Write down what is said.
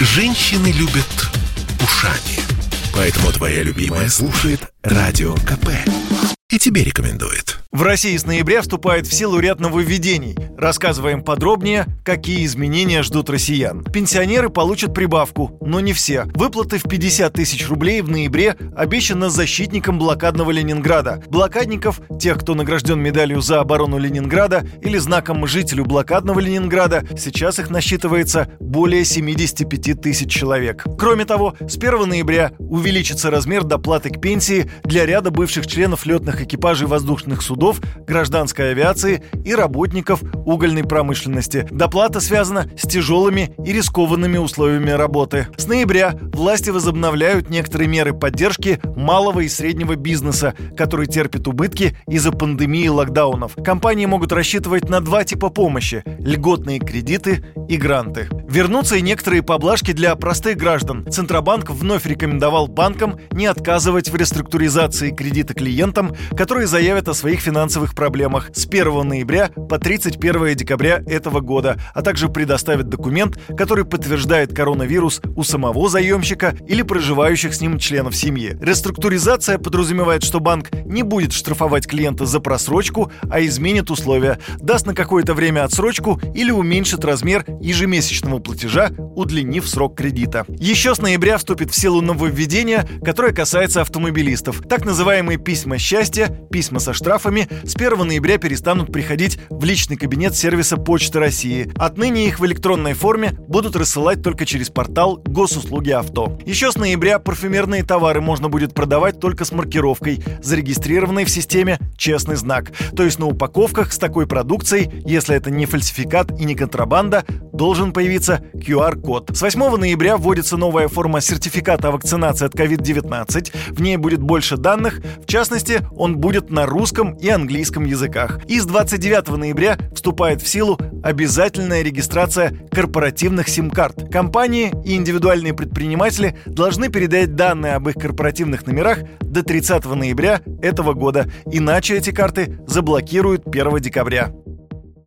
Женщины любят ушами. Поэтому твоя любимая слушает Радио КП. И тебе рекомендует. В России с ноября вступает в силу ряд нововведений. Рассказываем подробнее, какие изменения ждут россиян. Пенсионеры получат прибавку, но не все. Выплаты в 50 тысяч рублей в ноябре обещаны защитникам блокадного Ленинграда. Блокадников, тех, кто награжден медалью за оборону Ленинграда или знаком жителю блокадного Ленинграда, сейчас их насчитывается более 75 тысяч человек. Кроме того, с 1 ноября увеличится размер доплаты к пенсии для ряда бывших членов летных экипажей воздушных судов судов, гражданской авиации и работников угольной промышленности. Доплата связана с тяжелыми и рискованными условиями работы. С ноября власти возобновляют некоторые меры поддержки малого и среднего бизнеса, который терпит убытки из-за пандемии локдаунов. Компании могут рассчитывать на два типа помощи – льготные кредиты и гранты. Вернутся и некоторые поблажки для простых граждан. Центробанк вновь рекомендовал банкам не отказывать в реструктуризации кредита клиентам, которые заявят о своих финансовых проблемах с 1 ноября по 31 декабря этого года, а также предоставит документ, который подтверждает коронавирус у самого заемщика или проживающих с ним членов семьи. Реструктуризация подразумевает, что банк не будет штрафовать клиента за просрочку, а изменит условия, даст на какое-то время отсрочку или уменьшит размер ежемесячного платежа, удлинив срок кредита. Еще с ноября вступит в силу нововведение, которое касается автомобилистов. Так называемые письма счастья, письма со штрафами с 1 ноября перестанут приходить в личный кабинет сервиса Почты России. Отныне их в электронной форме будут рассылать только через портал Госуслуги авто. Еще с ноября парфюмерные товары можно будет продавать только с маркировкой, зарегистрированной в системе «Честный знак». То есть на упаковках с такой продукцией, если это не фальсификат и не контрабанда, должен появиться QR-код. С 8 ноября вводится новая форма сертификата о вакцинации от COVID-19. В ней будет больше данных. В частности, он будет на русском и английском языках. И с 29 ноября вступает в силу обязательная регистрация корпоративных сим-карт. Компании и индивидуальные предприниматели должны передать данные об их корпоративных номерах до 30 ноября этого года, иначе эти карты заблокируют 1 декабря.